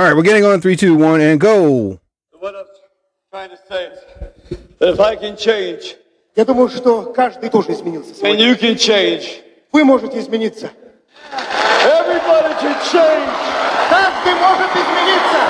All right, we're getting on three, two, one, and go. What I'm trying to say is that if I can change, Я думаю, что каждый тоже изменился and сегодня. you can change, Вы можете измениться. everybody can change. Каждый может измениться.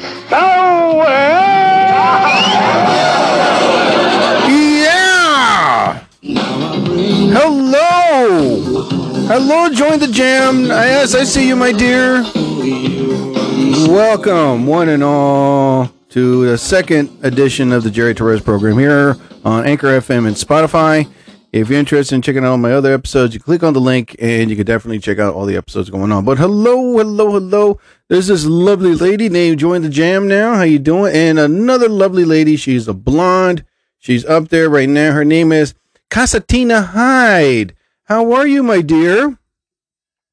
well. Yeah! Hello! Hello, join the jam. Yes, I see you, my dear. Welcome, one and all, to the second edition of the Jerry Torres program here on Anchor FM and Spotify. If you're interested in checking out my other episodes, you click on the link and you can definitely check out all the episodes going on. But hello, hello, hello. There's this lovely lady named Join the Jam now. How you doing? And another lovely lady. She's a blonde. She's up there right now. Her name is Casatina Hyde. How are you, my dear?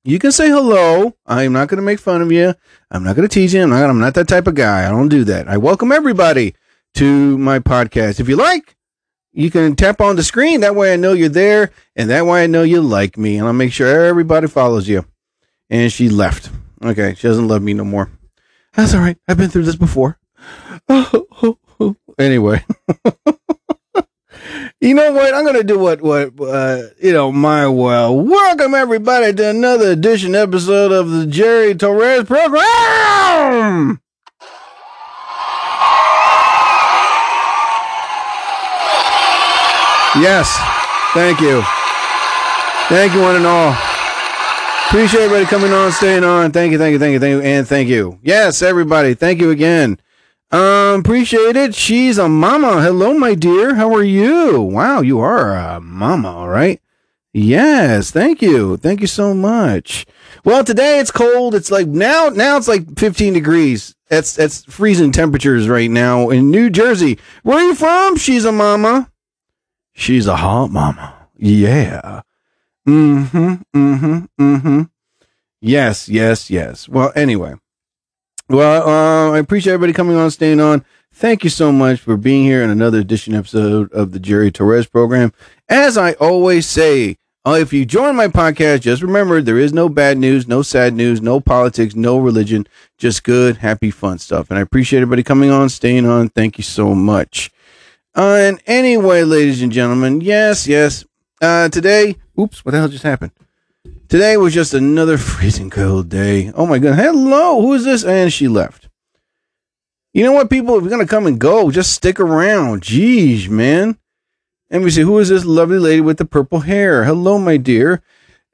You can say hello. I'm not going to make fun of you. I'm not going to tease you. I'm not, I'm not that type of guy. I don't do that. I welcome everybody to my podcast. If you like, you can tap on the screen. That way I know you're there, and that way I know you like me, and I'll make sure everybody follows you. And she left. Okay, she doesn't love me no more. That's all right. I've been through this before. anyway. You know what? I'm gonna do what what uh, you know my well. Welcome everybody to another edition episode of the Jerry Torres program. Yes, thank you, thank you one and all. Appreciate everybody coming on, staying on. Thank you, thank you, thank you, thank you, and thank you. Yes, everybody, thank you again. Um, appreciate it. She's a mama. Hello, my dear. How are you? Wow, you are a mama, all right? Yes, thank you. Thank you so much. Well, today it's cold. It's like now now it's like 15 degrees. That's that's freezing temperatures right now in New Jersey. Where are you from? She's a mama. She's a hot mama. Yeah. Mm-hmm. Mm-hmm. Mm-hmm. Yes, yes, yes. Well, anyway. Well, uh, I appreciate everybody coming on, staying on. Thank you so much for being here in another edition episode of the Jerry Torres program. As I always say, uh, if you join my podcast, just remember there is no bad news, no sad news, no politics, no religion, just good, happy, fun stuff. And I appreciate everybody coming on, staying on. Thank you so much. Uh, and anyway, ladies and gentlemen, yes, yes. Uh, today, oops, what the hell just happened? Today was just another freezing cold day. Oh my god. Hello, who is this? And she left. You know what, people? If you're gonna come and go, just stick around. Jeez, man. Let me see. Who is this lovely lady with the purple hair? Hello, my dear.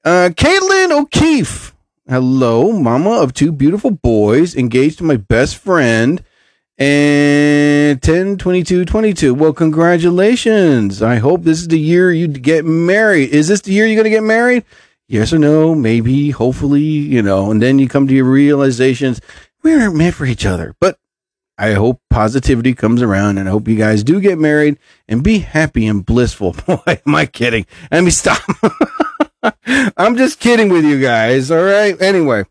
Uh Caitlin O'Keefe. Hello, mama of two beautiful boys, engaged to my best friend. And 10 22 22. Well, congratulations. I hope this is the year you get married. Is this the year you're gonna get married? yes or no, maybe, hopefully, you know, and then you come to your realizations, we aren't meant for each other. But I hope positivity comes around and I hope you guys do get married and be happy and blissful. Boy, am I kidding? Let me stop. I'm just kidding with you guys. All right. Anyway,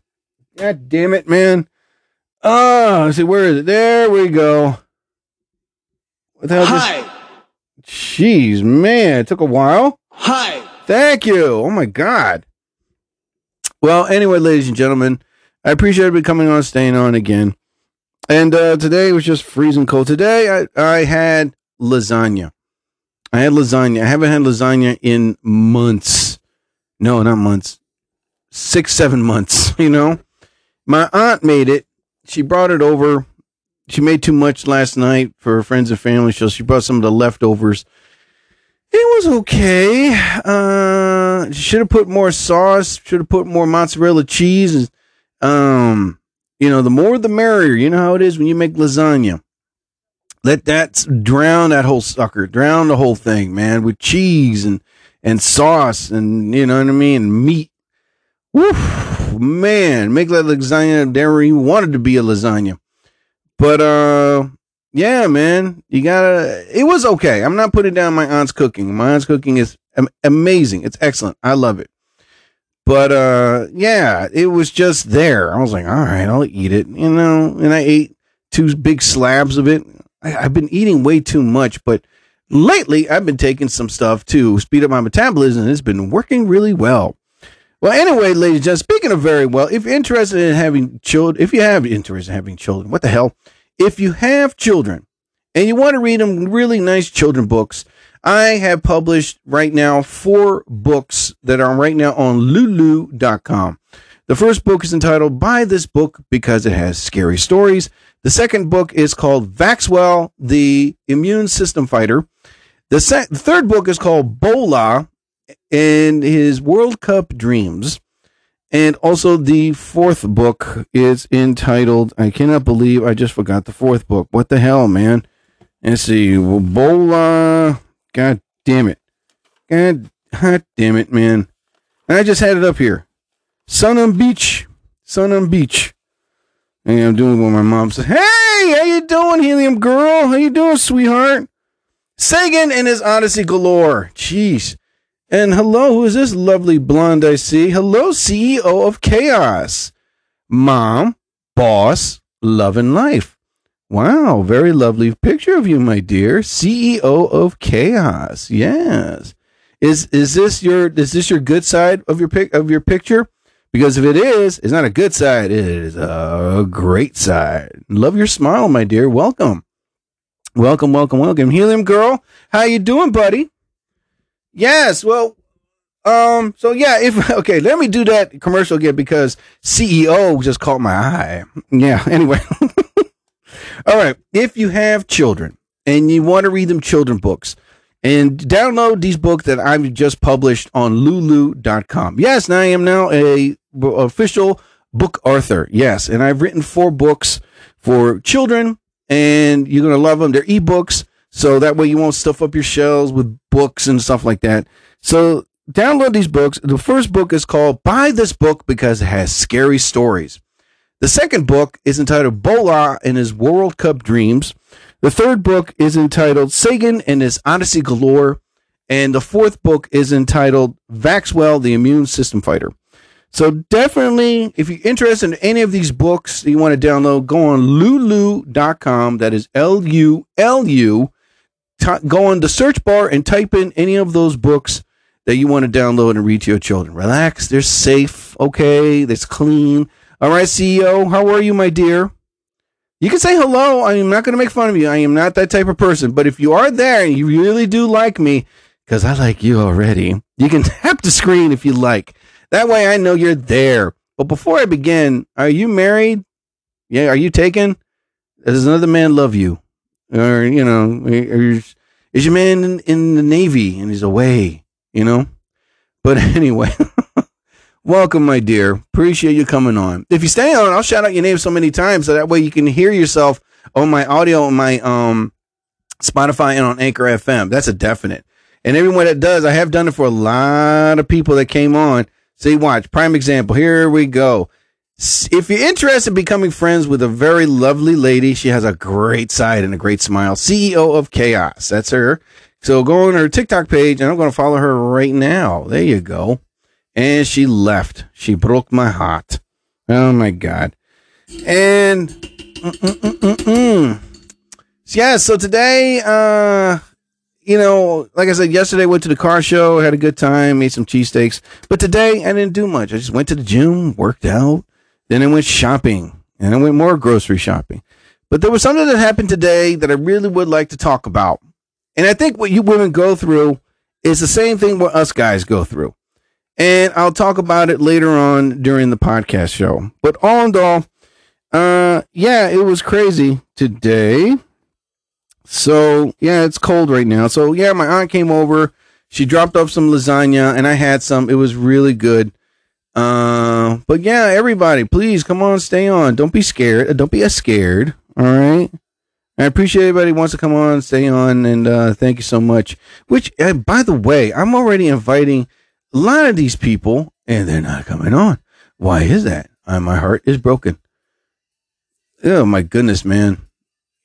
God damn it, man. Oh, let's see, where is it? There we go. What the hell just- Hi. Jeez, man, it took a while. Hi. Thank you. Oh my God. Well, anyway, ladies and gentlemen, I appreciate everybody coming on, staying on again. And uh, today was just freezing cold. Today I, I had lasagna. I had lasagna. I haven't had lasagna in months. No, not months. Six, seven months, you know. My aunt made it. She brought it over. She made too much last night for her friends and family, so she brought some of the leftovers. It was okay. Uh, she should have put more sauce. Should have put more mozzarella cheese. Um, you know, the more the merrier. You know how it is when you make lasagna. Let that drown that whole sucker. Drown the whole thing, man, with cheese and and sauce and you know what I mean, And meat. Woo. Man, make that lasagna even wanted to be a lasagna. But uh yeah, man, you gotta it was okay. I'm not putting down my aunt's cooking. My aunt's cooking is amazing. It's excellent. I love it. But uh yeah, it was just there. I was like, all right, I'll eat it, you know, and I ate two big slabs of it. I, I've been eating way too much, but lately I've been taking some stuff to speed up my metabolism and it's been working really well. Well, anyway, ladies and gentlemen, speaking of very well, if you're interested in having children, if you have interest in having children, what the hell? If you have children and you want to read them really nice children books, I have published right now four books that are right now on lulu.com. The first book is entitled Buy This Book Because It Has Scary Stories. The second book is called Vaxwell, the Immune System Fighter. The, se- the third book is called Bola and his World Cup Dreams. And also the fourth book is entitled, I cannot believe I just forgot the fourth book. What the hell, man? Let's see. Bola. God damn it. God, God damn it, man. And I just had it up here. Sun on Beach. Sun on Beach. And I'm doing what my mom said. Hey, how you doing, Helium girl? How you doing, sweetheart? Sagan and his Odyssey galore. Jeez. And hello, who is this lovely blonde I see? Hello, CEO of Chaos. Mom, boss, love and life. Wow, very lovely picture of you, my dear. CEO of Chaos. Yes. Is is this your is this your good side of your pic of your picture? Because if it is, it's not a good side. It is a great side. Love your smile, my dear. Welcome. Welcome, welcome, welcome. Helium girl, how you doing, buddy? Yes, well, um, so yeah, if okay, let me do that commercial again because CEO just caught my eye. Yeah, anyway. All right. If you have children and you want to read them children books and download these books that I've just published on lulu.com. Yes, I am now a official book author. Yes, and I've written four books for children and you're going to love them. They're ebooks, so that way you won't stuff up your shelves with books and stuff like that. So download these books. The first book is called Buy This Book Because It Has Scary Stories. The second book is entitled Bola and His World Cup Dreams. The third book is entitled Sagan and His Odyssey Galore. And the fourth book is entitled Vaxwell, the Immune System Fighter. So definitely, if you're interested in any of these books that you want to download, go on lulu.com. That is L U. Go on the search bar and type in any of those books that you want to download and read to your children. Relax. They're safe. Okay. It's clean. All right, CEO. How are you, my dear? You can say hello. I am not going to make fun of you. I am not that type of person. But if you are there and you really do like me, because I like you already, you can tap the screen if you like. That way I know you're there. But before I begin, are you married? Yeah, are you taken? Does another man love you? Or, you know, is your man in, in the Navy and he's away, you know? But anyway, welcome, my dear. Appreciate you coming on. If you stay on, I'll shout out your name so many times so that way you can hear yourself on my audio on my um Spotify and on Anchor FM. That's a definite. And everyone that does, I have done it for a lot of people that came on. See, watch. Prime example. Here we go. If you're interested in becoming friends with a very lovely lady, she has a great side and a great smile. CEO of Chaos. That's her. So go on her TikTok page and I'm going to follow her right now. There you go. And she left. She broke my heart. Oh my God. And mm-mm-mm-mm-mm. yeah, so today, uh, you know, like I said, yesterday went to the car show, had a good time, made some cheesesteaks. But today I didn't do much. I just went to the gym, worked out, then I went shopping, and I went more grocery shopping. But there was something that happened today that I really would like to talk about. And I think what you women go through is the same thing what us guys go through. And I'll talk about it later on during the podcast show. But all in all, uh, yeah, it was crazy today. So yeah, it's cold right now. So yeah, my aunt came over. She dropped off some lasagna, and I had some. It was really good. Uh, but yeah, everybody, please come on, stay on. Don't be scared. Don't be a scared. All right. I appreciate everybody wants to come on, stay on, and uh, thank you so much. Which, uh, by the way, I'm already inviting a lot of these people, and they're not coming on. Why is that? Uh, my heart is broken. Oh my goodness, man.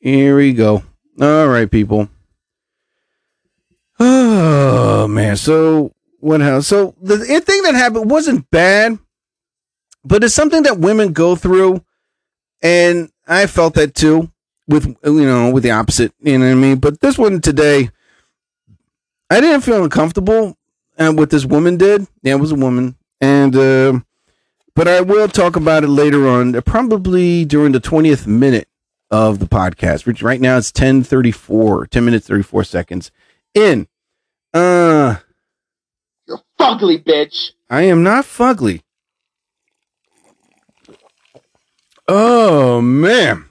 Here we go. All right, people. Oh man. So what happened? So the, thing that happened wasn't bad, but it's something that women go through, and I felt that too. With you know, with the opposite, you know what I mean. But this one today, I didn't feel uncomfortable uh, what this woman did. Yeah, it was a woman, and uh, but I will talk about it later on, uh, probably during the twentieth minute of the podcast. Which right now it's ten thirty four, ten minutes thirty four seconds in. Uh, fugly bitch. I am not fugly. Oh man.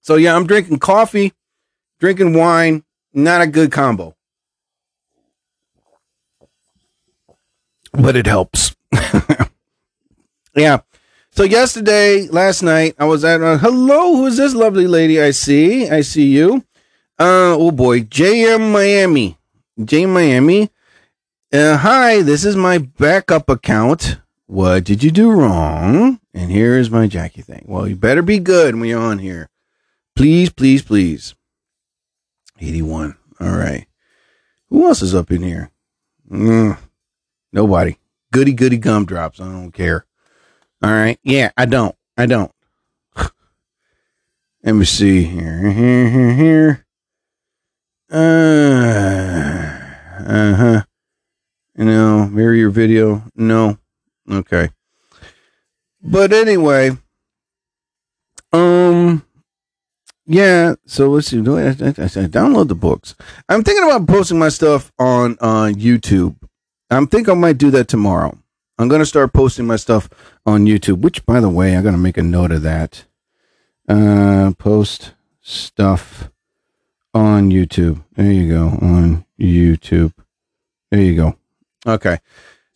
So yeah, I'm drinking coffee, drinking wine, not a good combo. But it helps. yeah. So yesterday, last night, I was at uh, hello, who is this lovely lady I see? I see you. Uh oh boy, JM Miami. J Miami. Uh, hi, this is my backup account. What did you do wrong? And here is my Jackie thing. Well, you better be good when you're on here. Please, please, please. 81. All right. Who else is up in here? Mm, nobody. Goody, goody gumdrops. I don't care. All right. Yeah, I don't. I don't. Let me see here. Here, here, here. Uh, uh huh. You know, mirror your video. No. Okay. But anyway, um, yeah. So let's see. Do I, I, I download the books. I'm thinking about posting my stuff on on YouTube. I'm think I might do that tomorrow. I'm gonna start posting my stuff on YouTube. Which, by the way, I'm gonna make a note of that. Uh, post stuff on YouTube. There you go. On YouTube. There you go. Okay.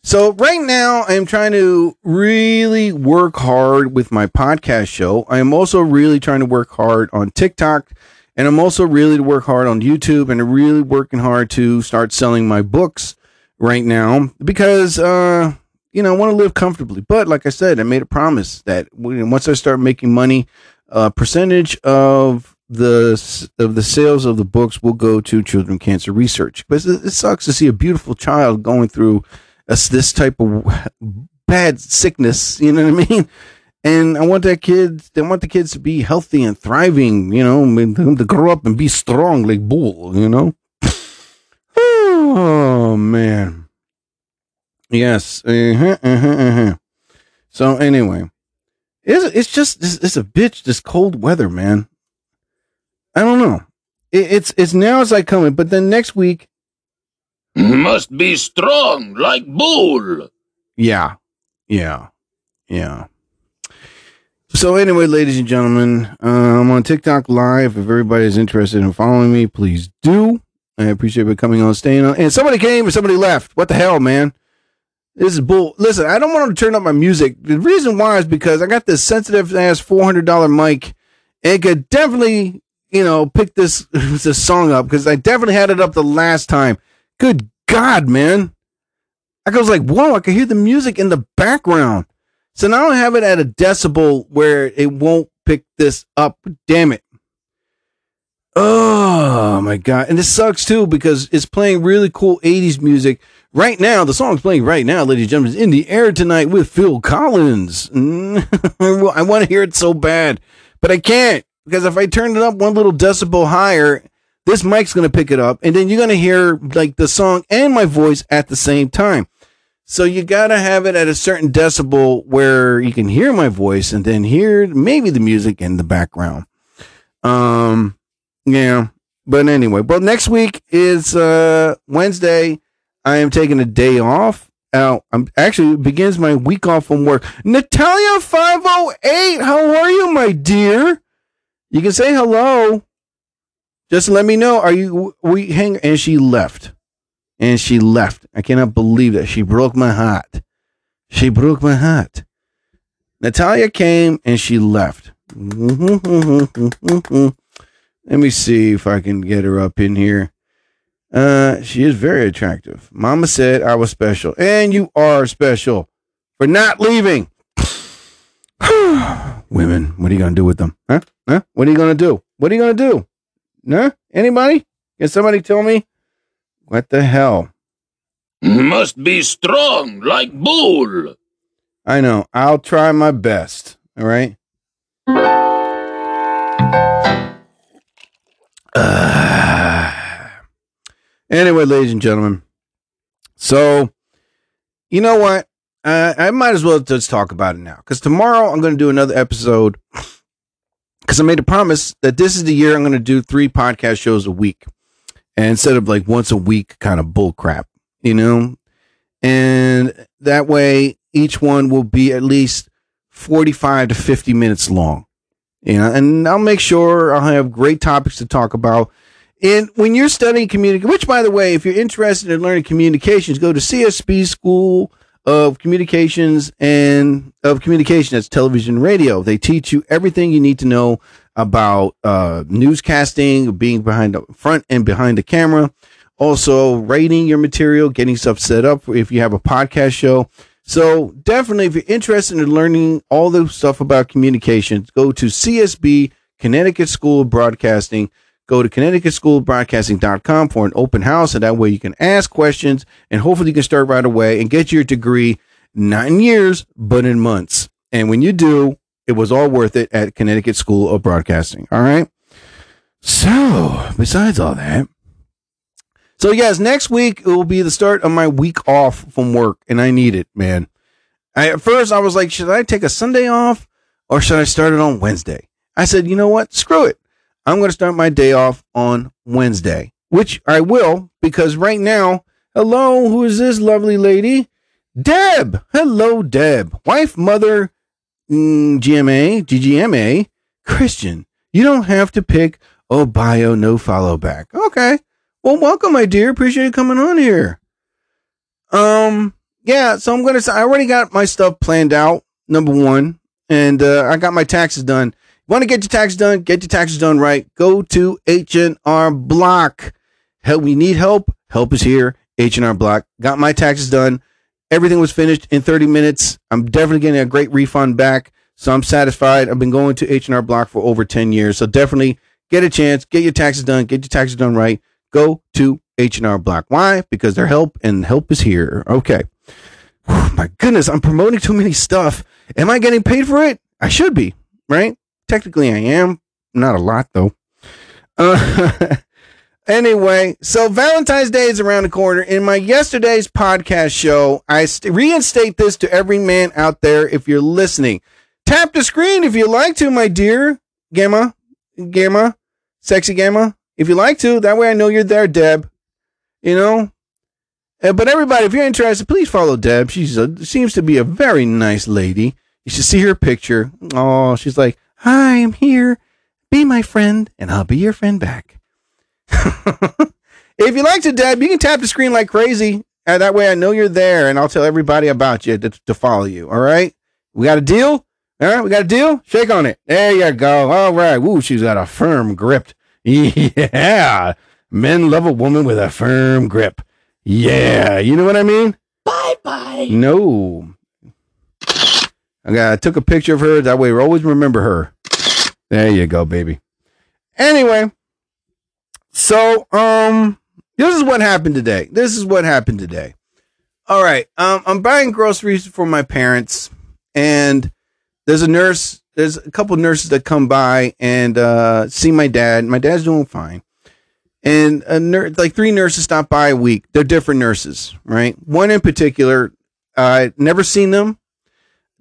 So right now I'm trying to really work hard with my podcast show. I am also really trying to work hard on TikTok and I'm also really to work hard on YouTube and really working hard to start selling my books right now because uh you know, I want to live comfortably. But like I said, I made a promise that once I start making money, a percentage of the of the sales of the books will go to children cancer research. Because it, it sucks to see a beautiful child going through a this type of bad sickness. You know what I mean? And I want that kid. I want the kids to be healthy and thriving. You know, them to grow up and be strong like bull. You know. Oh man. Yes. Uh-huh, uh-huh, uh-huh. So anyway, it's it's just it's, it's a bitch. This cold weather, man. I don't know. It, it's it's now as I coming, but then next week, Must be strong like bull. yeah, yeah, yeah. So anyway, ladies and gentlemen, uh, I'm on TikTok live. If everybody is interested in following me, please do. I appreciate you coming on, staying on. And somebody came and somebody left. What the hell, man? This is bull. Listen, I don't want to turn up my music. The reason why is because I got this sensitive ass four hundred dollar mic. And it could definitely, you know, pick this this song up because I definitely had it up the last time. Good God, man! I was like, whoa! I can hear the music in the background. So now I have it at a decibel where it won't pick this up. Damn it! Oh my god! And this sucks too because it's playing really cool '80s music right now. The song's playing right now, ladies and gentlemen. In the air tonight with Phil Collins. Mm, I want to hear it so bad, but I can't because if I turn it up one little decibel higher, this mic's going to pick it up, and then you're going to hear like the song and my voice at the same time. So you got to have it at a certain decibel where you can hear my voice and then hear maybe the music in the background. Um, yeah. But anyway, well, next week is uh Wednesday. I am taking a day off. Out. I'm actually begins my week off from work. Natalia five oh eight. How are you, my dear? You can say hello. Just let me know. Are you we hang? And she left. And she left. I cannot believe that she broke my heart. She broke my heart. Natalia came and she left. Let me see if I can get her up in here. Uh, she is very attractive. Mama said I was special, and you are special for not leaving. Women, what are you gonna do with them? Huh? Huh? What are you gonna do? What are you gonna do? Huh? Anybody? Can somebody tell me? What the hell? Must be strong like bull. I know. I'll try my best. All right. Ah. anyway, ladies and gentlemen. So, you know what? Uh, I might as well just talk about it now because tomorrow I'm going to do another episode because I made a promise that this is the year I'm going to do three podcast shows a week instead of like once a week kind of bull crap, you know? And that way each one will be at least 45 to 50 minutes long. You know, and I'll make sure I'll have great topics to talk about. And when you're studying communication, which by the way, if you're interested in learning communications, go to CSB School of Communications and of Communication. That's television and radio. They teach you everything you need to know about uh, newscasting, being behind the front and behind the camera. Also, writing your material, getting stuff set up if you have a podcast show. So definitely, if you're interested in learning all the stuff about communications, go to CSB Connecticut School of Broadcasting. Go to ConnecticutSchoolOfBroadcasting.com for an open house, and that way you can ask questions, and hopefully you can start right away and get your degree not in years, but in months. And when you do, it was all worth it at Connecticut School of Broadcasting. All right. So, besides all that, so yes, next week it will be the start of my week off from work, and I need it, man. I, at first I was like, should I take a Sunday off or should I start it on Wednesday? I said, you know what? Screw it. I'm going to start my day off on Wednesday, which I will because right now, hello, who is this lovely lady? Deb. Hello, Deb. Wife, mother, mm, GMA, GGMA, Christian. You don't have to pick oh bio, no follow back. Okay. Well, welcome, my dear. Appreciate you coming on here. Um, yeah, so I'm gonna say I already got my stuff planned out. Number one, and uh, I got my taxes done. Want to get your taxes done? Get your taxes done right. Go to H and R Block. Help. We need help. Help is here. H and R Block. Got my taxes done. Everything was finished in 30 minutes. I'm definitely getting a great refund back, so I'm satisfied. I've been going to H and R Block for over 10 years, so definitely get a chance. Get your taxes done. Get your taxes done right go to H&R Block. Why? Because their help and help is here. Okay. Whew, my goodness, I'm promoting too many stuff. Am I getting paid for it? I should be, right? Technically, I am. Not a lot, though. Uh, anyway, so Valentine's Day is around the corner. In my yesterday's podcast show, I st- reinstate this to every man out there if you're listening. Tap the screen if you like to, my dear Gamma, Gamma, sexy Gamma if you like to. That way I know you're there, Deb. You know? Uh, but everybody, if you're interested, please follow Deb. She seems to be a very nice lady. You should see her picture. Oh, she's like, Hi, I'm here. Be my friend, and I'll be your friend back. if you like to, Deb, you can tap the screen like crazy. And that way I know you're there, and I'll tell everybody about you to, to follow you. All right? We got a deal? All right, we got a deal? Shake on it. There you go. All right. Woo, she's got a firm grip. Yeah. Men love a woman with a firm grip. Yeah. You know what I mean? Bye bye. No. I took a picture of her. That way we always remember her. There you go, baby. Anyway, so um this is what happened today. This is what happened today. All right. Um I'm buying groceries for my parents and there's a nurse there's a couple nurses that come by and uh, see my dad. My dad's doing fine. And a nurse, like three nurses stop by a week. They're different nurses, right? One in particular, I uh, never seen them.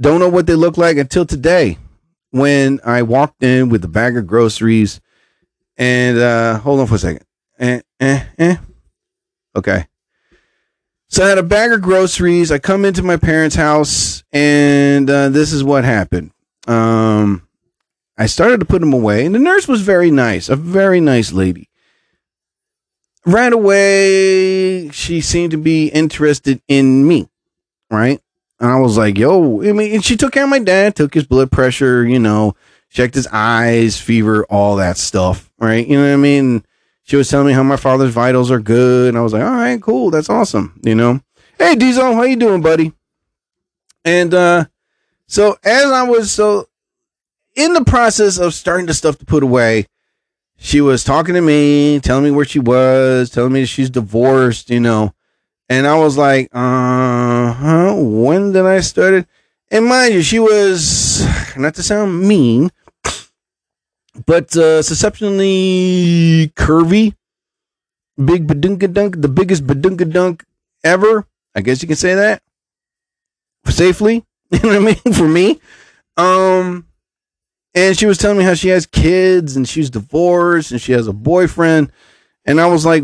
Don't know what they look like until today when I walked in with a bag of groceries. And uh, hold on for a second. Eh, eh, eh. Okay. So I had a bag of groceries. I come into my parents' house, and uh, this is what happened. Um, I started to put them away, and the nurse was very nice, a very nice lady. Right away, she seemed to be interested in me, right? And I was like, yo, I mean, and she took care of my dad, took his blood pressure, you know, checked his eyes, fever, all that stuff, right? You know what I mean? She was telling me how my father's vitals are good. And I was like, all right, cool. That's awesome. You know, hey, Diesel, how you doing, buddy? And, uh, so as I was so in the process of starting the stuff to put away, she was talking to me, telling me where she was, telling me she's divorced, you know. And I was like, uh huh, when did I start it? And mind you, she was, not to sound mean, but uh, susceptibly curvy. Big badunka dunk, the biggest badunka dunk ever. I guess you can say that safely. You know what I mean? For me. Um, and she was telling me how she has kids and she's divorced and she has a boyfriend. And I was like,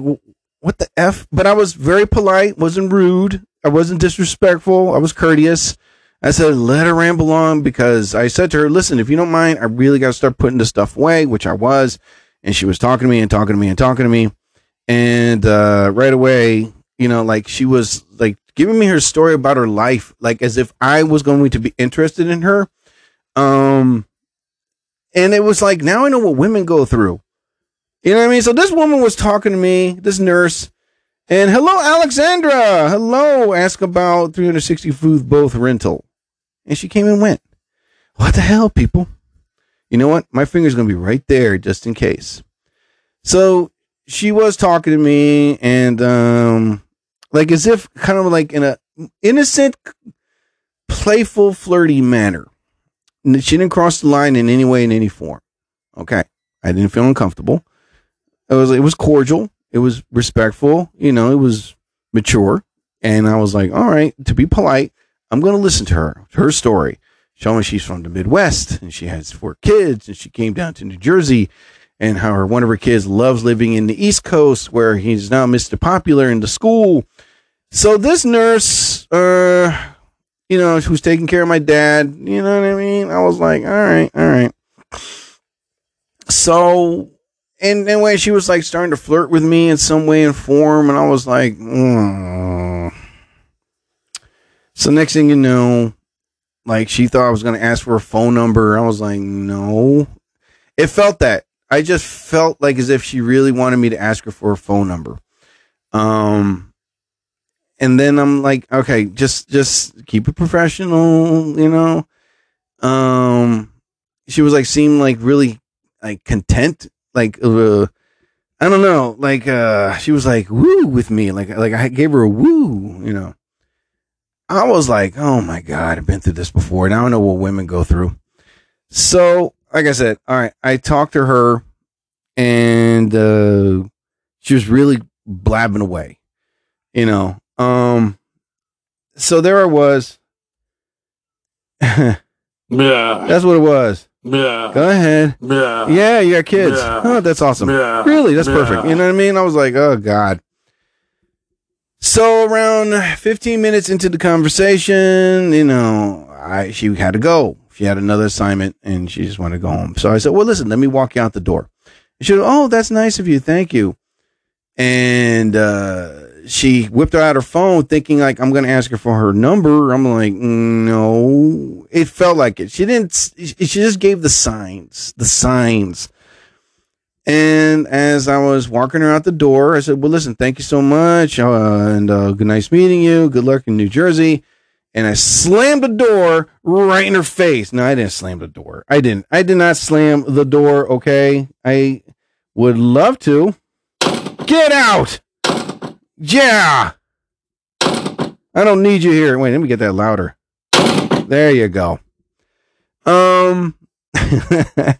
what the F? But I was very polite, wasn't rude. I wasn't disrespectful. I was courteous. I said, let her ramble on because I said to her, listen, if you don't mind, I really got to start putting this stuff away, which I was. And she was talking to me and talking to me and talking to me. And uh, right away, you know, like she was like giving me her story about her life, like as if I was going to be interested in her. Um, and it was like, now I know what women go through. You know what I mean? So this woman was talking to me, this nurse, and hello, Alexandra. Hello, ask about 360 Photo Booth rental. And she came and went. What the hell, people? You know what? My finger's going to be right there just in case. So she was talking to me and, um, like as if kind of like in a innocent, playful, flirty manner. She didn't cross the line in any way, in any form. Okay. I didn't feel uncomfortable. It was, it was cordial. It was respectful. You know, it was mature. And I was like, all right, to be polite, I'm going to listen to her, her story. Showing she's from the Midwest and she has four kids and she came down to New Jersey and how her one of her kids loves living in the East Coast where he's now Mr. Popular in the school. So this nurse, uh, you know, who's taking care of my dad, you know what I mean? I was like, all right, all right. So, and anyway, she was like starting to flirt with me in some way and form, and I was like, mm. so next thing you know, like she thought I was going to ask for a phone number. I was like, no. It felt that. I just felt like as if she really wanted me to ask her for a phone number. Um, and then I'm like, okay, just just keep it professional, you know. Um, she was like, seemed like really like content, like uh, I don't know, like uh, she was like woo with me, like like I gave her a woo, you know. I was like, oh my god, I've been through this before, and I don't know what women go through. So, like I said, all right, I talked to her, and uh, she was really blabbing away, you know. Um, so there I was. Yeah. That's what it was. Yeah. Go ahead. Yeah. Yeah, you got kids. Yeah. Oh, that's awesome. Yeah. Really, that's Yeah. perfect. You know what I mean? I was like, oh God. So around 15 minutes into the conversation, you know, I she had to go. She had another assignment and she just wanted to go home. So I said, well, listen, let me walk you out the door. And she said, oh, that's nice of you. Thank you. And uh, she whipped out her phone thinking like I'm to ask her for her number. I'm like, no, it felt like it. She didn't, she just gave the signs, the signs. And as I was walking her out the door, I said, Well, listen, thank you so much. Uh, and uh, good nice meeting you. Good luck in New Jersey. And I slammed the door right in her face. No, I didn't slam the door. I didn't. I did not slam the door. Okay. I would love to. Get out. Yeah. I don't need you here. Wait, let me get that louder. There you go. Um,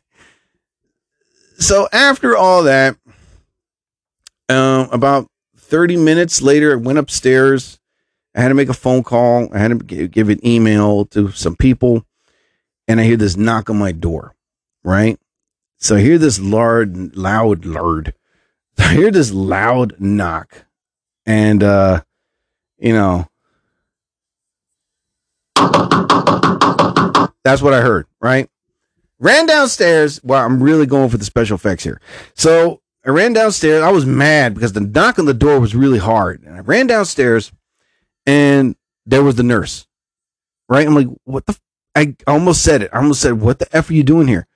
so after all that, um, about 30 minutes later, I went upstairs. I had to make a phone call. I had to give an email to some people. And I hear this knock on my door, right? So I hear this loud, loud, loud. I hear this loud knock. And, uh, you know, that's what I heard, right? Ran downstairs. Well, I'm really going for the special effects here. So I ran downstairs. I was mad because the knock on the door was really hard. And I ran downstairs and there was the nurse, right? I'm like, what the? F-? I almost said it. I almost said, what the F are you doing here?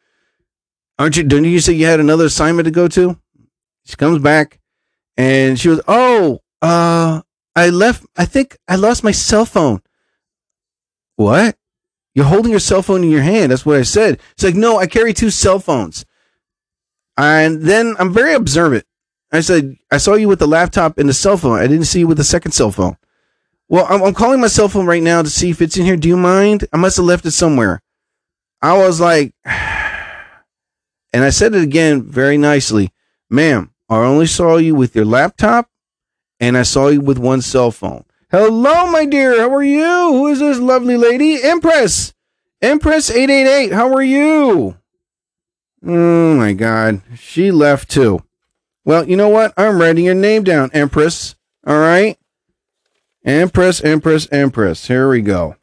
Aren't you, didn't you say you had another assignment to go to? She comes back and she was, oh, uh, I left, I think I lost my cell phone. What? You're holding your cell phone in your hand. That's what I said. It's like, no, I carry two cell phones. And then I'm very observant. I said, I saw you with the laptop and the cell phone. I didn't see you with the second cell phone. Well, I'm, I'm calling my cell phone right now to see if it's in here. Do you mind? I must have left it somewhere. I was like, and I said it again very nicely, ma'am. I only saw you with your laptop, and I saw you with one cell phone. Hello, my dear. How are you? Who is this lovely lady? Empress. Empress eight eight eight. How are you? Oh my God, she left too. Well, you know what? I'm writing your name down, Empress. All right. Empress, Empress, Empress. Here we go.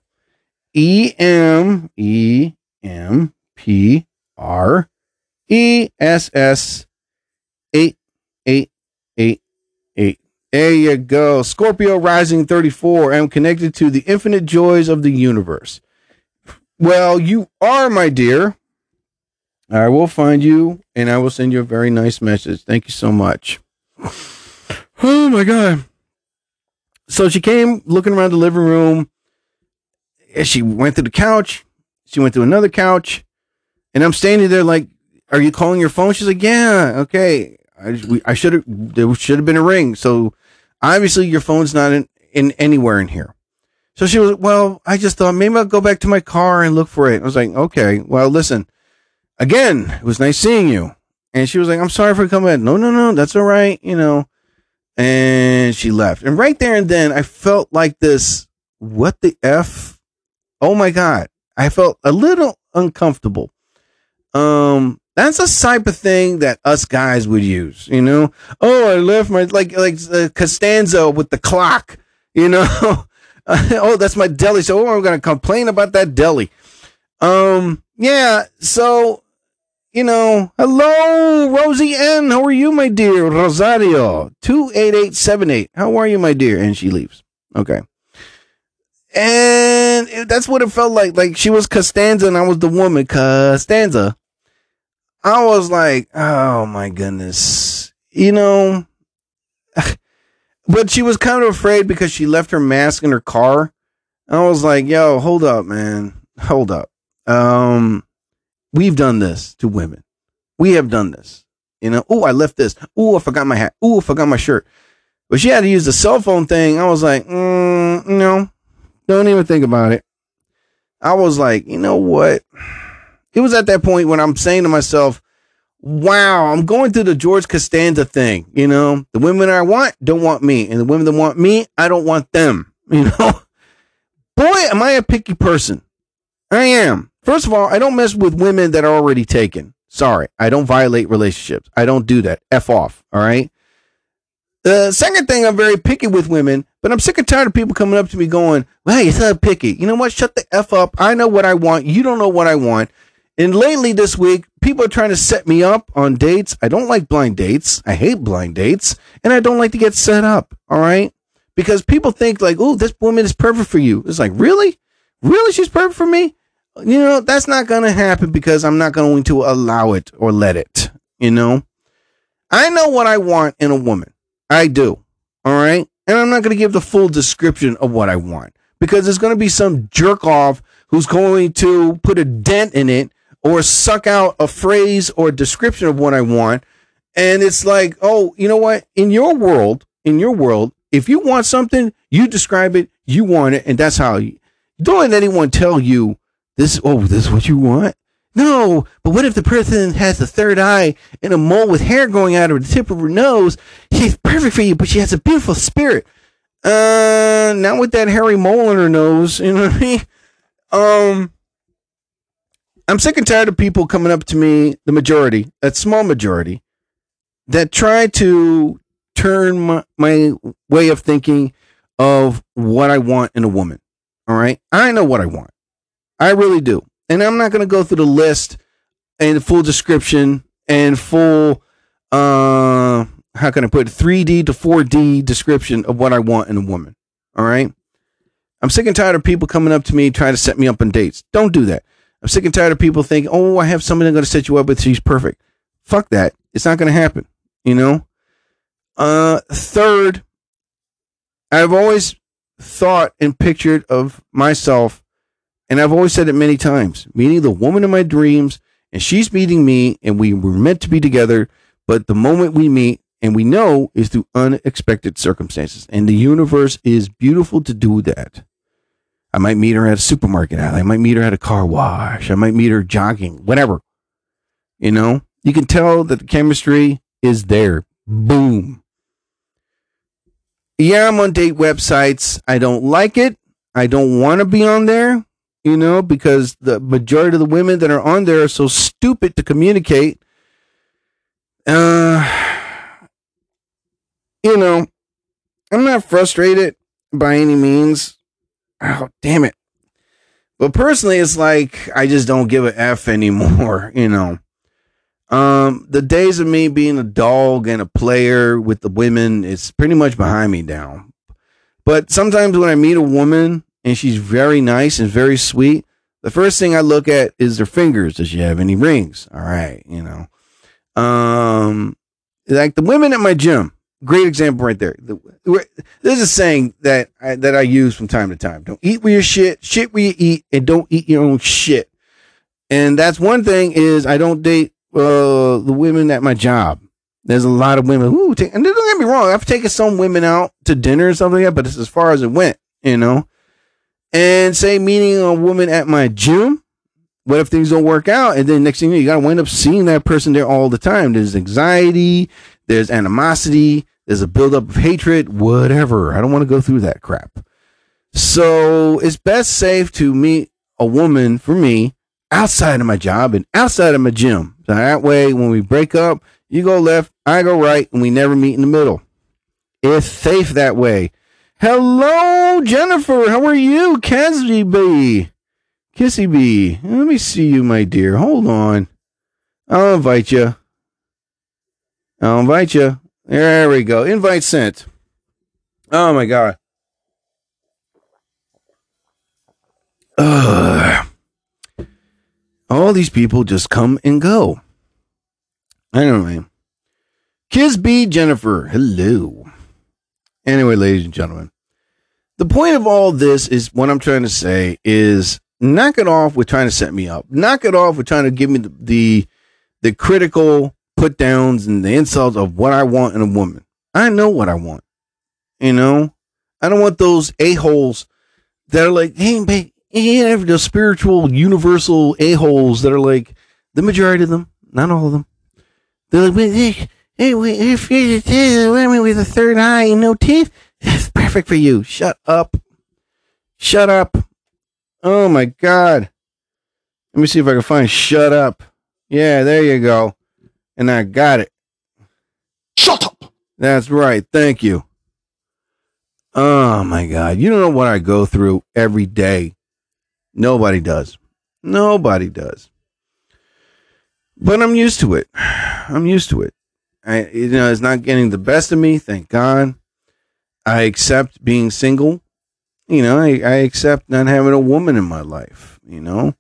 E M E M P R E S S eight eight eight eight. There you go. Scorpio rising 34. I'm connected to the infinite joys of the universe. Well, you are, my dear. I will find you and I will send you a very nice message. Thank you so much. Oh my God. So she came looking around the living room. And She went to the couch. She went to another couch. And I'm standing there like, Are you calling your phone? She's like, Yeah, okay. I, I should have, there should have been a ring. So obviously your phone's not in, in anywhere in here. So she was, Well, I just thought maybe I'll go back to my car and look for it. I was like, Okay, well, listen, again, it was nice seeing you. And she was like, I'm sorry for coming in. No, no, no, that's all right. You know, and she left. And right there and then, I felt like this. What the f? Oh my god! I felt a little uncomfortable. Um, that's a type of thing that us guys would use. You know, oh, I left my like like uh, Costanza with the clock. You know, oh, that's my deli. So oh, I'm gonna complain about that deli. Um, yeah. So you know, hello, Rosie N. How are you, my dear? Rosario, 28878. How are you, my dear? And she leaves. Okay. And that's what it felt like. Like she was Costanza and I was the woman, Costanza. I was like, oh my goodness. You know, but she was kind of afraid because she left her mask in her car. I was like, yo, hold up, man. Hold up. Um, we've done this to women. We have done this. You know, oh, I left this. Oh, I forgot my hat. Oh, I forgot my shirt. But she had to use the cell phone thing. I was like, mm, no, don't even think about it. I was like, you know what? It was at that point when I'm saying to myself, wow, I'm going through the George Costanza thing. You know, the women I want don't want me, and the women that want me, I don't want them. You know, boy, am I a picky person. I am. First of all, I don't mess with women that are already taken. Sorry, I don't violate relationships. I don't do that. F off. All right. The second thing, I'm very picky with women, but I'm sick and tired of people coming up to me going, "Well, you're so picky." You know what? Shut the f up. I know what I want. You don't know what I want. And lately this week, people are trying to set me up on dates. I don't like blind dates. I hate blind dates, and I don't like to get set up. All right, because people think like, "Oh, this woman is perfect for you." It's like, really, really, she's perfect for me. You know, that's not going to happen because I'm not going to allow it or let it. You know, I know what I want in a woman. I do. All right. And I'm not going to give the full description of what I want because there's going to be some jerk off who's going to put a dent in it or suck out a phrase or description of what I want. And it's like, oh, you know what? In your world, in your world, if you want something, you describe it, you want it, and that's how you don't let anyone tell you this, oh, this is what you want. No, but what if the person has a third eye and a mole with hair going out of the tip of her nose? She's perfect for you, but she has a beautiful spirit. Uh, not with that hairy mole in her nose. You know what I mean? Um, I'm sick and tired of people coming up to me, the majority, that small majority, that try to turn my, my way of thinking of what I want in a woman. All right. I know what I want. I really do. And I'm not going to go through the list and full description and full, uh, how can I put it? 3D to 4D description of what I want in a woman. All right. I'm sick and tired of people coming up to me trying to set me up on dates. Don't do that. I'm sick and tired of people thinking, oh, I have somebody I'm going to set you up with. She's perfect. Fuck that. It's not going to happen. You know? Uh, third, I've always thought and pictured of myself And I've always said it many times meeting the woman of my dreams, and she's meeting me, and we were meant to be together. But the moment we meet, and we know is through unexpected circumstances. And the universe is beautiful to do that. I might meet her at a supermarket. I might meet her at a car wash. I might meet her jogging, whatever. You know, you can tell that the chemistry is there. Boom. Yeah, I'm on date websites. I don't like it. I don't want to be on there, you know, because the majority of the women that are on there are so stupid to communicate. Uh, you know, I'm not frustrated by any means. Oh, damn it. But personally, it's like I just don't give a F anymore, you know. Um, the days of me being a dog and a player with the women is pretty much behind me now. But sometimes when I meet a woman and she's very nice and very sweet, the first thing I look at is their fingers. Does she have any rings? All right, you know. Um, like the women at my gym, great example right there. The, there's a saying that I, that I use from time to time: "Don't eat with your shit, shit where you eat, and don't eat your own shit." And that's one thing is I don't date uh, the women at my job. There's a lot of women who take, and don't get me wrong, I've taken some women out to dinner or something like that, but it's as far as it went, you know. And say meeting a woman at my gym. What if things don't work out? And then next thing you know, you gotta wind up seeing that person there all the time. There's anxiety, there's animosity, there's a buildup of hatred, whatever. I don't want to go through that crap. So it's best safe to meet a woman for me outside of my job and outside of my gym. So that way, when we break up, you go left, I go right, and we never meet in the middle. It's safe that way. Hello, Jennifer. How are you? Kissy B. Kissy B. Let me see you, my dear. Hold on. I'll invite you. I'll invite you. There we go. Invite sent. Oh my god. All these people just come and go. Anyway. Kiss B Jennifer. Hello. Anyway, ladies and gentlemen. The point of all this is what I'm trying to say is knock it off with trying to set me up. Knock it off with trying to give me the the, the critical put downs and the insults of what I want in a woman. I know what I want. You know, I don't want those a-holes that are like, hey, babe, yeah, the spiritual, universal a-holes that are like, the majority of them, not all of them. They're like, hey, hey, if you're with a third eye and no teeth, that's perfect for you. Shut up. Shut up. Oh my God. Let me see if I can find shut up. Yeah, there you go and I got it. Shut up. That's right. Thank you. Oh my God. You don't know what I go through every day. Nobody does. Nobody does. But I'm used to it. I'm used to it. I, you know, it's not getting the best of me. Thank God. I accept being single. You know, I, I accept not having a woman in my life. You know,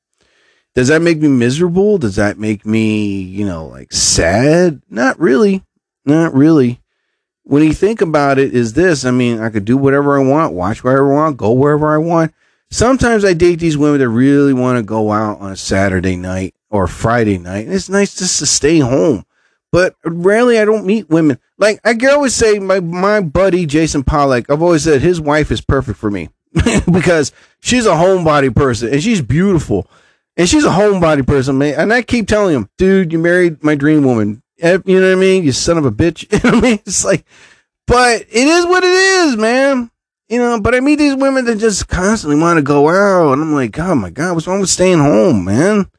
does that make me miserable? Does that make me, you know, like sad? Not really. Not really. When you think about it, is this I mean, I could do whatever I want, watch wherever I want, go wherever I want. Sometimes I date these women that really want to go out on a Saturday night or Friday night, and it's nice just to stay home. But rarely I don't meet women. Like I can always say, my my buddy Jason Pollock, I've always said his wife is perfect for me because she's a homebody person and she's beautiful. And she's a homebody person, man. And I keep telling him, dude, you married my dream woman. You know what I mean? You son of a bitch. You know what I mean? It's like, but it is what it is, man. You know, but I meet these women that just constantly want to go out. And I'm like, oh my God, what's wrong with staying home, man?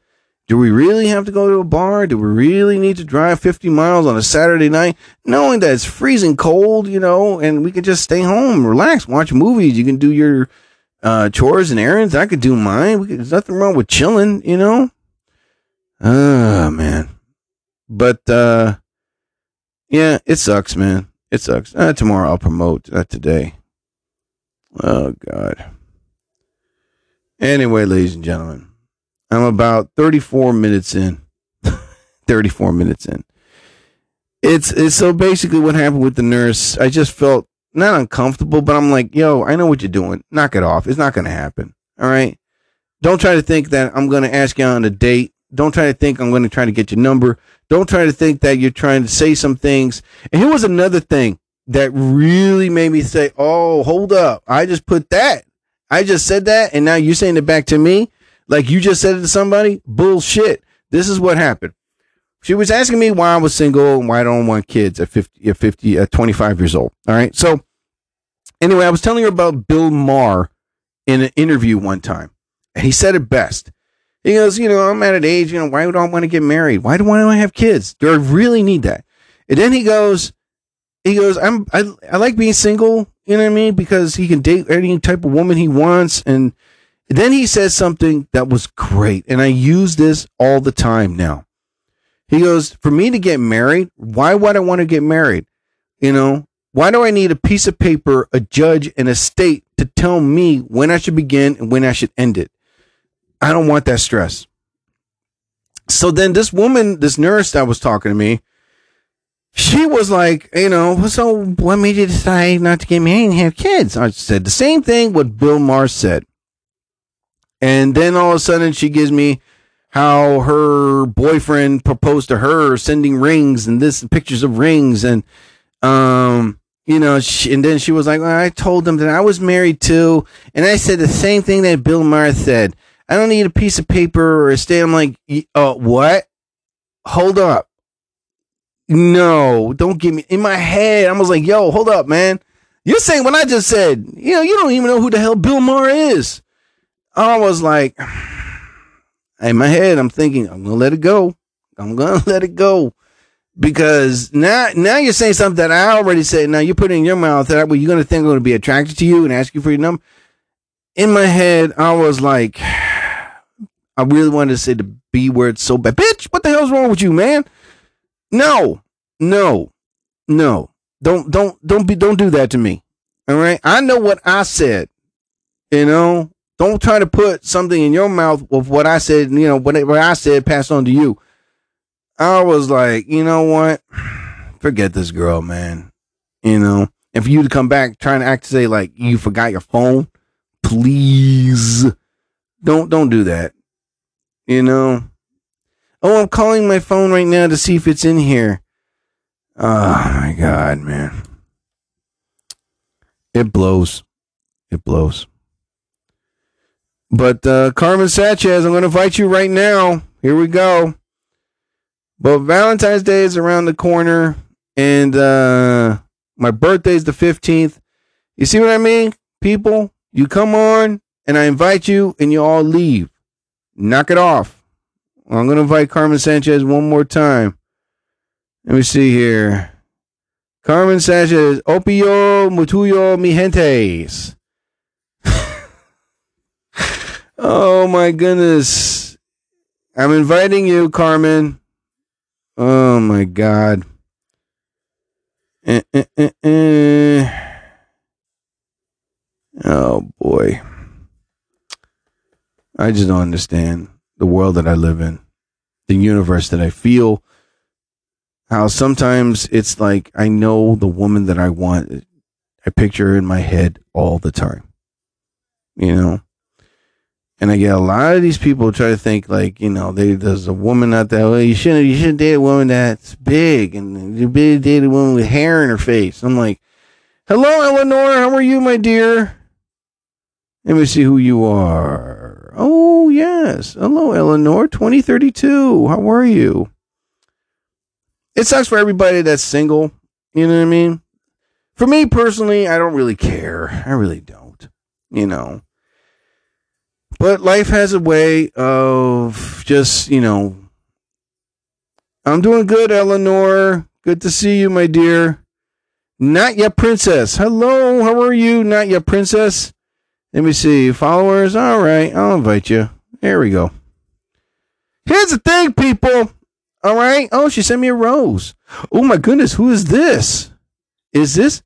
Do we really have to go to a bar? Do we really need to drive 50 miles on a Saturday night, knowing that it's freezing cold, you know, and we can just stay home, relax, watch movies. You can do your uh, chores and errands. I could do mine. Could, there's nothing wrong with chilling, you know. Oh man, but uh, yeah, it sucks, man. It sucks. Uh, tomorrow I'll promote. Uh, today. Oh God. Anyway, ladies and gentlemen, I'm about 34 minutes in. 34 minutes in. It's it's so basically what happened with the nurse. I just felt not uncomfortable, but I'm like, yo, I know what you're doing. Knock it off. It's not going to happen. All right. Don't try to think that I'm going to ask you on a date. Don't try to think I'm going to try to get your number. Don't try to think that you're trying to say some things. And here was another thing that really made me say, "Oh, hold up! I just put that. I just said that, and now you're saying it back to me, like you just said it to somebody. Bullshit. This is what happened. She was asking me why I was single and why I don't want kids at 50, at 50, at 25 years old. All right. So anyway, I was telling her about Bill Maher in an interview one time. And he said it best. He goes, you know, I'm at an age, you know, why do I want to get married? Why do I want to have kids? Do I really need that? And then he goes, he goes, I'm, I, I like being single, you know what I mean? Because he can date any type of woman he wants. And then he says something that was great. And I use this all the time now. He goes, for me to get married, why would I want to get married? You know, why do I need a piece of paper, a judge, and a state to tell me when I should begin and when I should end it? I don't want that stress. So then this woman, this nurse that was talking to me, she was like, you know, so what made you decide not to get married and have kids? I said the same thing what Bill Maher said. And then all of a sudden she gives me how her boyfriend proposed to her, sending rings and this pictures of rings and um you know, she, and then she was like, well, I told them that I was married too, and I said the same thing that Bill Maher said. I don't need a piece of paper or a stamp. I'm like, oh, what? Hold up. No, don't give me in my head. I was like, yo, hold up, man. You're saying what I just said. You know, you don't even know who the hell Bill Maher is. I was like, in my head, I'm thinking, I'm gonna let it go. I'm gonna let it go because now, now you're saying something that I already said. Now you're putting in your mouth that well, you're gonna think I'm gonna be attracted to you and ask you for your number. In my head, I was like, I really wanted to say the B word so bad, bitch. What the hell's wrong with you, man? No, no, no. Don't, don't, don't be, don't do that to me. All right. I know what I said. You know, don't try to put something in your mouth of what I said, you know, whatever I said, pass on to you. I was like, you know what? Forget this girl, man. You know, and for you to come back trying to act to say like you forgot your phone, please don't don't do that. You know. Oh, I'm calling my phone right now to see if it's in here. Oh my god, man. It blows. It blows. But uh, Carmen Sanchez, I'm to invite you right now. Here we go. But Valentine's Day is around the corner, and uh, my birthday is the 15th. You see what I mean? People, you come on, and I invite you, and you all leave. Knock it off. I'm going to invite Carmen Sanchez one more time. Let me see here. Carmen Sanchez, opio mutuyo mi gentes. oh my goodness. I'm inviting you, Carmen. Oh my god. Eh, eh, eh, eh. Oh boy. I just don't understand the world that I live in, the universe that I feel. How sometimes it's like I know the woman that I want. I picture her in my head all the time. You know? And I get a lot of these people try to think like, you know, they, there's a woman out there. Well, you shouldn't, you shouldn't date a woman that's big and you should date a woman with hair in her face. I'm like, hello, Eleanor. How are you, my dear? Let me see who you are. Oh, yes. Hello, Eleanor. 2032. How are you? It sucks for everybody that's single. You know what I mean? For me personally, I don't really care. I really don't. You know, but life has a way of just, you know, I'm doing good, Eleanor. Good to see you, my dear. Not yet, princess. Hello, how are you? Not yet, princess. Let me see. Followers. All right, I'll invite you. There we go. Here's the thing, people. All right. Oh, she sent me a rose. Oh my goodness, who is this? Is this?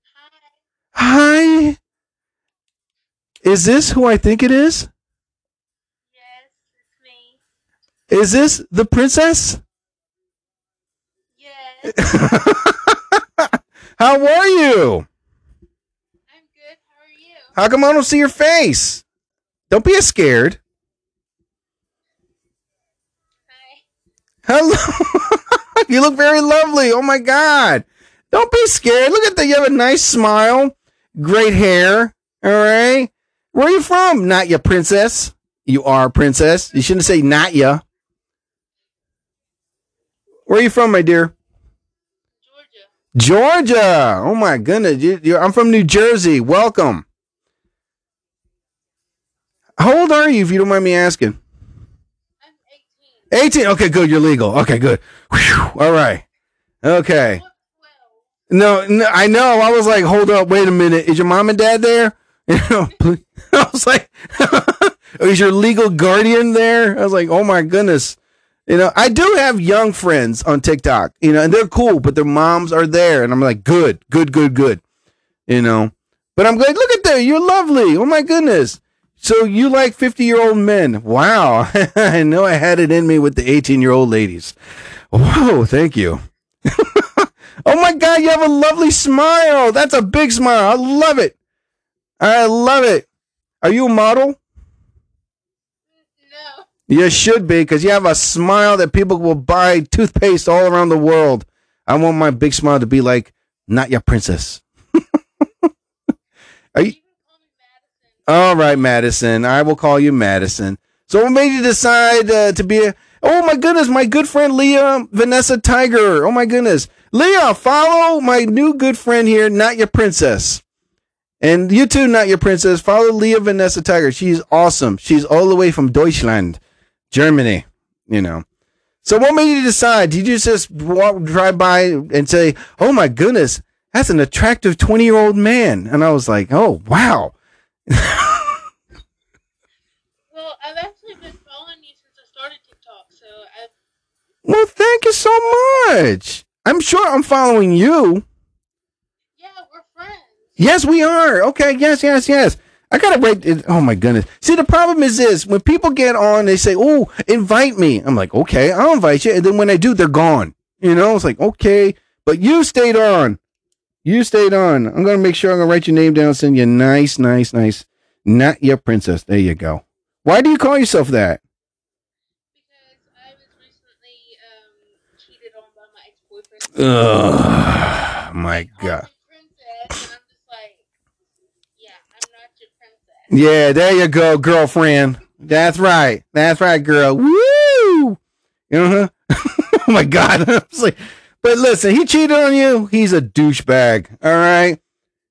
Hi. Is this who I think it is? Is this the princess? Yes. How are you? I'm good. How are you? How come I don't see your face? Don't be scared. Hi. Hello. you look very lovely. Oh my god. Don't be scared. Look at that. You have a nice smile. Great hair. All right. Where are you from? Not your princess. You are a princess. You shouldn't say not ya. Where are you from, my dear? Georgia. Georgia. Oh my goodness. You, you, I'm from New Jersey. Welcome. How old are you, if you don't mind me asking? I'm 18. Okay, good. You're legal. Okay, good. Whew. All right. Okay. No, no, I know. I was like, hold up, wait a minute. Is your mom and dad there? You know, I was like, oh, is your legal guardian there? I was like, oh my goodness. You know, I do have young friends on TikTok, you know, and they're cool, but their moms are there. And I'm like, good, good, good, good. You know, but I'm like, look at that. You're lovely. Oh my goodness. So you like 50 year old men. Wow. I know I had it in me with the 18 year old ladies. Whoa. Thank you. oh my God. You have a lovely smile. That's a big smile. I love it. I love it. Are you a model? You should be because you have a smile that people will buy toothpaste all around the world. I want my big smile to be like, not your princess. Are you? All right, Madison. I will call you Madison. So what made you decide uh, to be a? Oh my goodness, my good friend Leah Vanessa Tiger. Oh my goodness, Leah, follow my new good friend here, not your princess. And you too, not your princess. Follow Leah Vanessa Tiger. She's awesome. She's all the way from Deutschland, Germany. You know. So what made you decide? Did you just walk, drive by and say, "Oh my goodness, that's an attractive twenty-year-old man"? And I was like, "Oh wow." Well, I've actually been following you since I started TikTok, so I. Well, thank you so much. I'm sure I'm following you. Yeah, we're friends. Yes, we are. Okay. Yes, yes, yes. I gotta write it. Oh my goodness. See, the problem is this: when people get on, they say, "Oh, invite me." I'm like, "Okay, I'll invite you," and then when I do, they're gone. You know, it's like, okay, but you stayed on. You stayed on. I'm gonna make sure I'm gonna write your name down, send you nice, nice, nice. Not your princess. There you go. Why do you call yourself that? Because I was recently um, cheated on by my ex boyfriend. Ugh, my God. Yeah, there you go, girlfriend. That's right. That's right, girl. Woo! Uh huh. oh my God. But listen, he cheated on you. He's a douchebag. All right.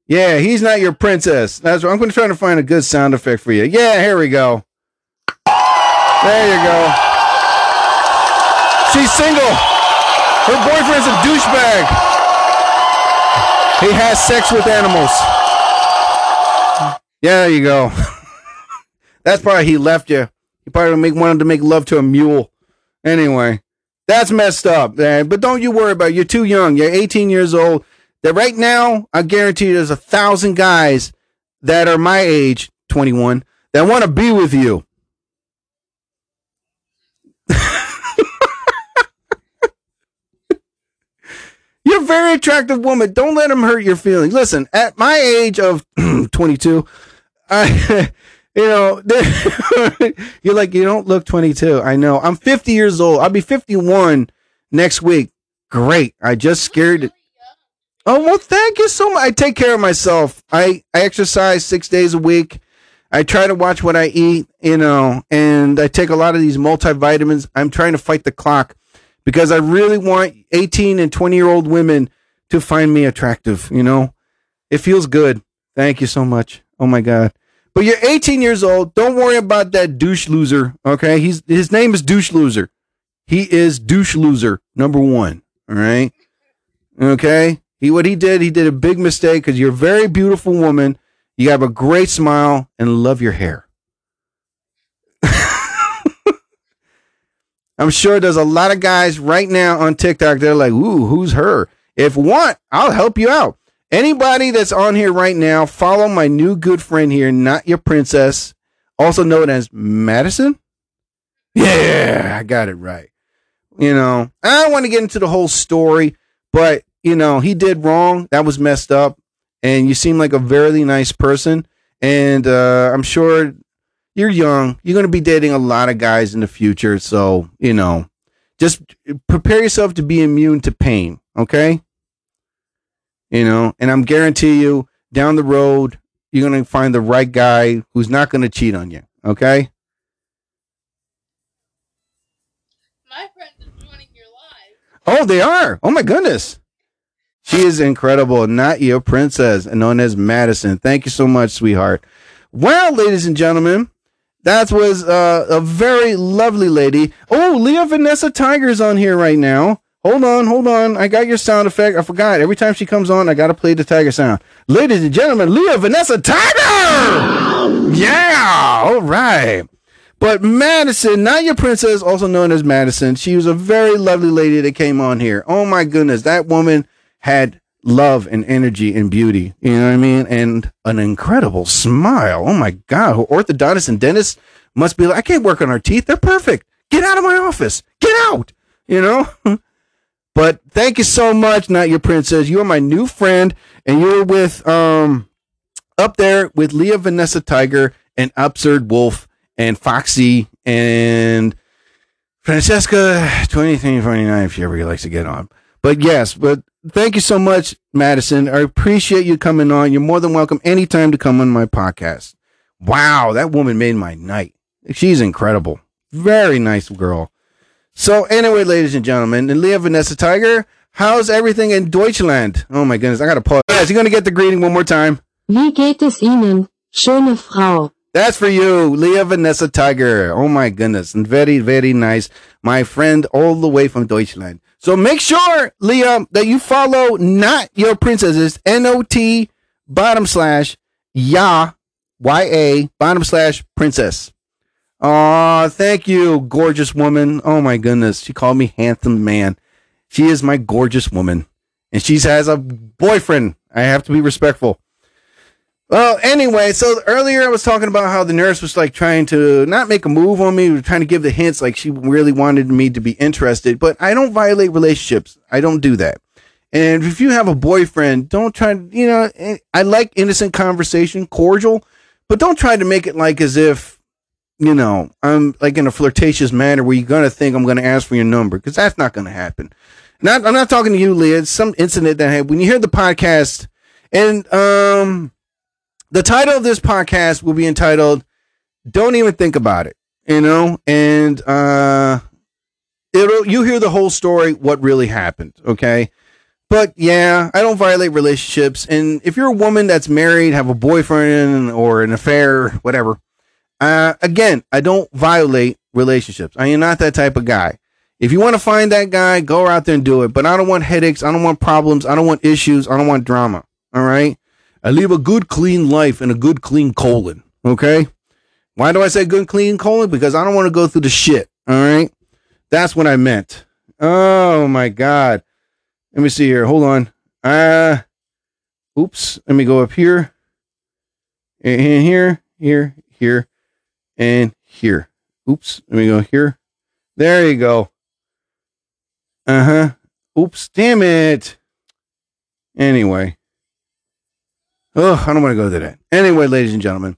Yeah, he's not your princess. That's what I'm going to try to find a good sound effect for you. Yeah, here we go. There you go. She's single. Her boyfriend's a douchebag. He has sex with animals. Yeah, you go. That's probably he left you. He probably make, wanted to make love to a mule. Anyway, that's messed up. Man. But don't you worry about it. You're too young. You're 18 years old. That right now, I guarantee you there's a thousand guys that are my age, 21, that want to be with you. You're a very attractive woman. Don't let him hurt your feelings. Listen, at my age of 22, I, you know, you're like, you don't look 22. I know. I'm 50 years old. I'll be 51 next week. Great. I just scared it. Oh, well, thank you so much. I take care of myself. I, I exercise six days a week. I try to watch what I eat, you know, and I take a lot of these multivitamins. I'm trying to fight the clock because I really want 18 and 20 year old women to find me attractive, you know? It feels good. Thank you so much. Oh my God. But you're 18 years old. Don't worry about that douche loser. Okay. He's, his name is douche loser. He is douche loser number one. All right. Okay. He, what he did, he did a big mistake because you're a very beautiful woman. You have a great smile and love your hair. I'm sure there's a lot of guys right now on TikTok. They're like, ooh, who's her? If want, I'll help you out. Anybody that's on here right now, follow my new good friend here, not your princess, also known as Madison. Yeah, I got it right. You know, I don't want to get into the whole story, but you know, he did wrong. That was messed up. And you seem like a very nice person. And uh, I'm sure you're young. You're going to be dating a lot of guys in the future. So, you know, Just prepare yourself to be immune to pain, okay? You know, and I'm guarantee you down the road you're going to find the right guy who's not going to cheat on you, okay? My friend is joining your live. Oh, they are. Oh my goodness. She is incredible. Not your princess, and known as Madison. Thank you so much, sweetheart. Well, ladies and gentlemen, that was uh, a very lovely lady. Oh, Leah Vanessa Tiger's on here right now. Hold on, hold on. I got your sound effect. I forgot. Every time she comes on, I got to play the tiger sound. Ladies and gentlemen, Leah Vanessa Tiger! Yeah! All right. But Madison, not your princess, also known as Madison, she was a very lovely lady that came on here. Oh my goodness, that woman had love and energy and beauty. You know what I mean? And an incredible smile. Oh my God. Orthodontist and dentist must be like, I can't work on her teeth. They're perfect. Get out of my office. Get out. You know? but thank you so much, not your princess. You are my new friend, and you're with um up there with Leah Vanessa Tiger and Absurd Wolf and Foxy and Francesca 2029 if she ever likes to get on. But yes, but thank you so much, Madison. I appreciate you coming on. You're more than welcome anytime to come on my podcast. Wow, that woman made my night. She's incredible. Very nice girl. So anyway, ladies and gentlemen, and Leah Vanessa Tiger, how's everything in Deutschland? Oh my goodness, I gotta pause. Guys, you gonna get the greeting one more time? Wie geht es Ihnen, schöne Frau? That's for you, Leah Vanessa Tiger. Oh my goodness. And very, very nice. My friend all the way from Deutschland. So make sure, Leah, that you follow not your princesses, N-O-T bottom slash ya, Y-A bottom slash princess. Aw, thank you, gorgeous woman. Oh my goodness. She called me handsome man. She is my gorgeous woman. And she has a boyfriend. I have to be respectful. Well, anyway, so earlier I was talking about how the nurse was like trying to not make a move on me, trying to give the hints like she really wanted me to be interested, but I don't violate relationships. I don't do that. And if you have a boyfriend, don't try to, you know, eh, I like innocent conversation, cordial, but don't try to make it like as if, you know, I'm like in a flirtatious manner where you're to think I'm to ask for your number because that's not to happen. Not, I'm not talking to you. It's some incident that happened. When you hear the podcast and, um, the title of this podcast will be entitled "Don't Even Think About It," you know, and uh, it'll you hear the whole story, what really happened, okay? But yeah, I don't violate relationships, and if you're a woman that's married, have a boyfriend or an affair, whatever, uh, again, I don't violate relationships. I am not that type of guy. If you want to find that guy, go out there and do it. But I don't want headaches. I don't want problems. I don't want issues. I don't want drama. All right. I live a good, clean life and a good, clean colon. Okay. Why do I say good, clean colon? Because I don't want to go through the shit. All right. That's what I meant. Oh my God. Let me see here. Hold on. Uh, oops. Let me go up here. And here, here, here, and here. Oops. Let me go here. There you go. Uh huh. Oops. Damn it. Anyway. Oh, I don't want to go to that. Anyway, ladies and gentlemen.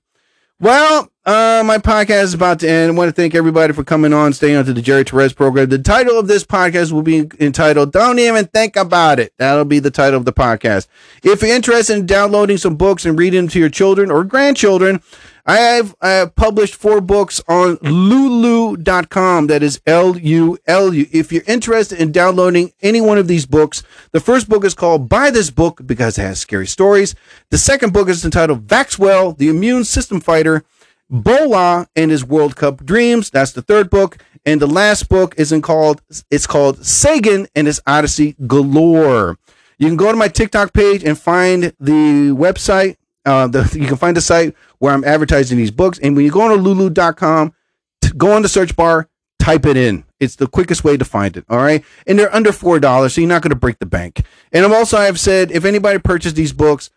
Well, uh, my podcast is about to end. I want to thank everybody for coming on, staying on to the Jerry Torres program. The title of this podcast will be entitled Don't Even Think About It. That'll be the title of the podcast. If you're interested in downloading some books and reading them to your children or grandchildren, I have, I have published four books on lulu.com. That is L U L U. If you're interested in downloading any one of these books, the first book is called Buy This Book because it has scary stories. The second book is entitled Vaxwell, the Immune System Fighter. Bola and his World Cup dreams. That's the third book, and the last book is in called it's called Sagan and his Odyssey galore. You can go to my TikTok page and find the website. Uh, the, you can find the site where I'm advertising these books. And when you go on to lulu.com, t- go on the search bar, type it in. It's the quickest way to find it. All right. And they're under $4, so you're not going to break the bank. And I'm also, I've said if anybody purchased these books,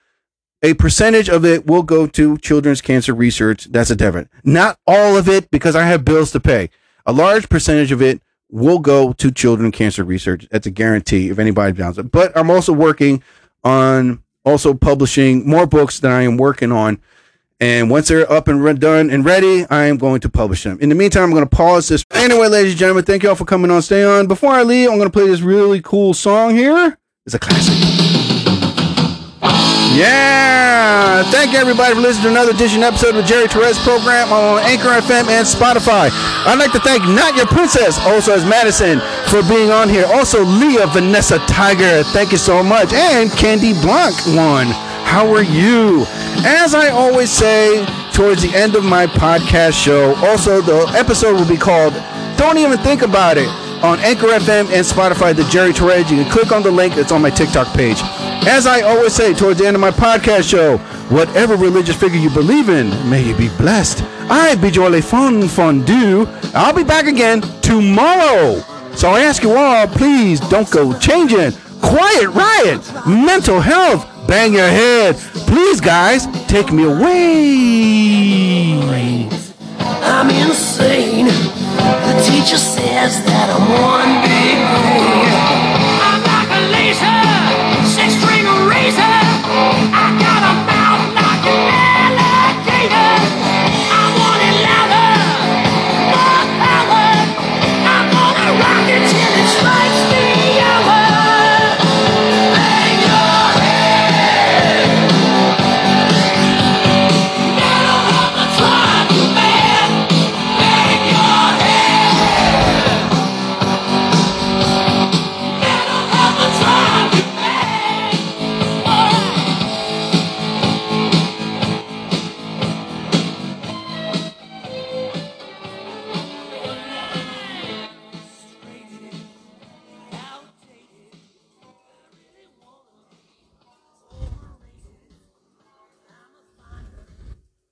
a percentage of it will go to children's cancer research. That's a different. Not all of it because I have bills to pay. A large percentage of it will go to children cancer research. That's a guarantee if anybody downloads it. But I'm also working on also publishing more books that I am working on. And once they're up and re- done and ready, I am going to publish them. In the meantime, I'm going to pause this. Anyway, ladies and gentlemen, thank you all for coming on. Stay on. Before I leave, I'm going to play this really cool song here. It's a classic. Yeah! Thank you everybody for listening to another edition episode of the Jerry Torres program on Anchor FM and Spotify. I'd like to thank Not Your Princess, also as Madison, for being on here. Also, Leah Vanessa Tiger, thank you so much. And Candy Blanc one. How are you? As I always say towards the end of my podcast show, also the episode will be called Don't Even Think About It on Anchor FM and Spotify, the Jerry Torres. You can click on the link that's on my TikTok page. As I always say towards the end of my podcast show, whatever religious figure you believe in, may you be blessed. I be Joy Fun Fondue. I'll be back again tomorrow. So I ask you all, please don't go changing. Quiet riot, Metal Health, bang your head. Please, guys, take me away. I'm insane. The teacher says that I'm one big brain.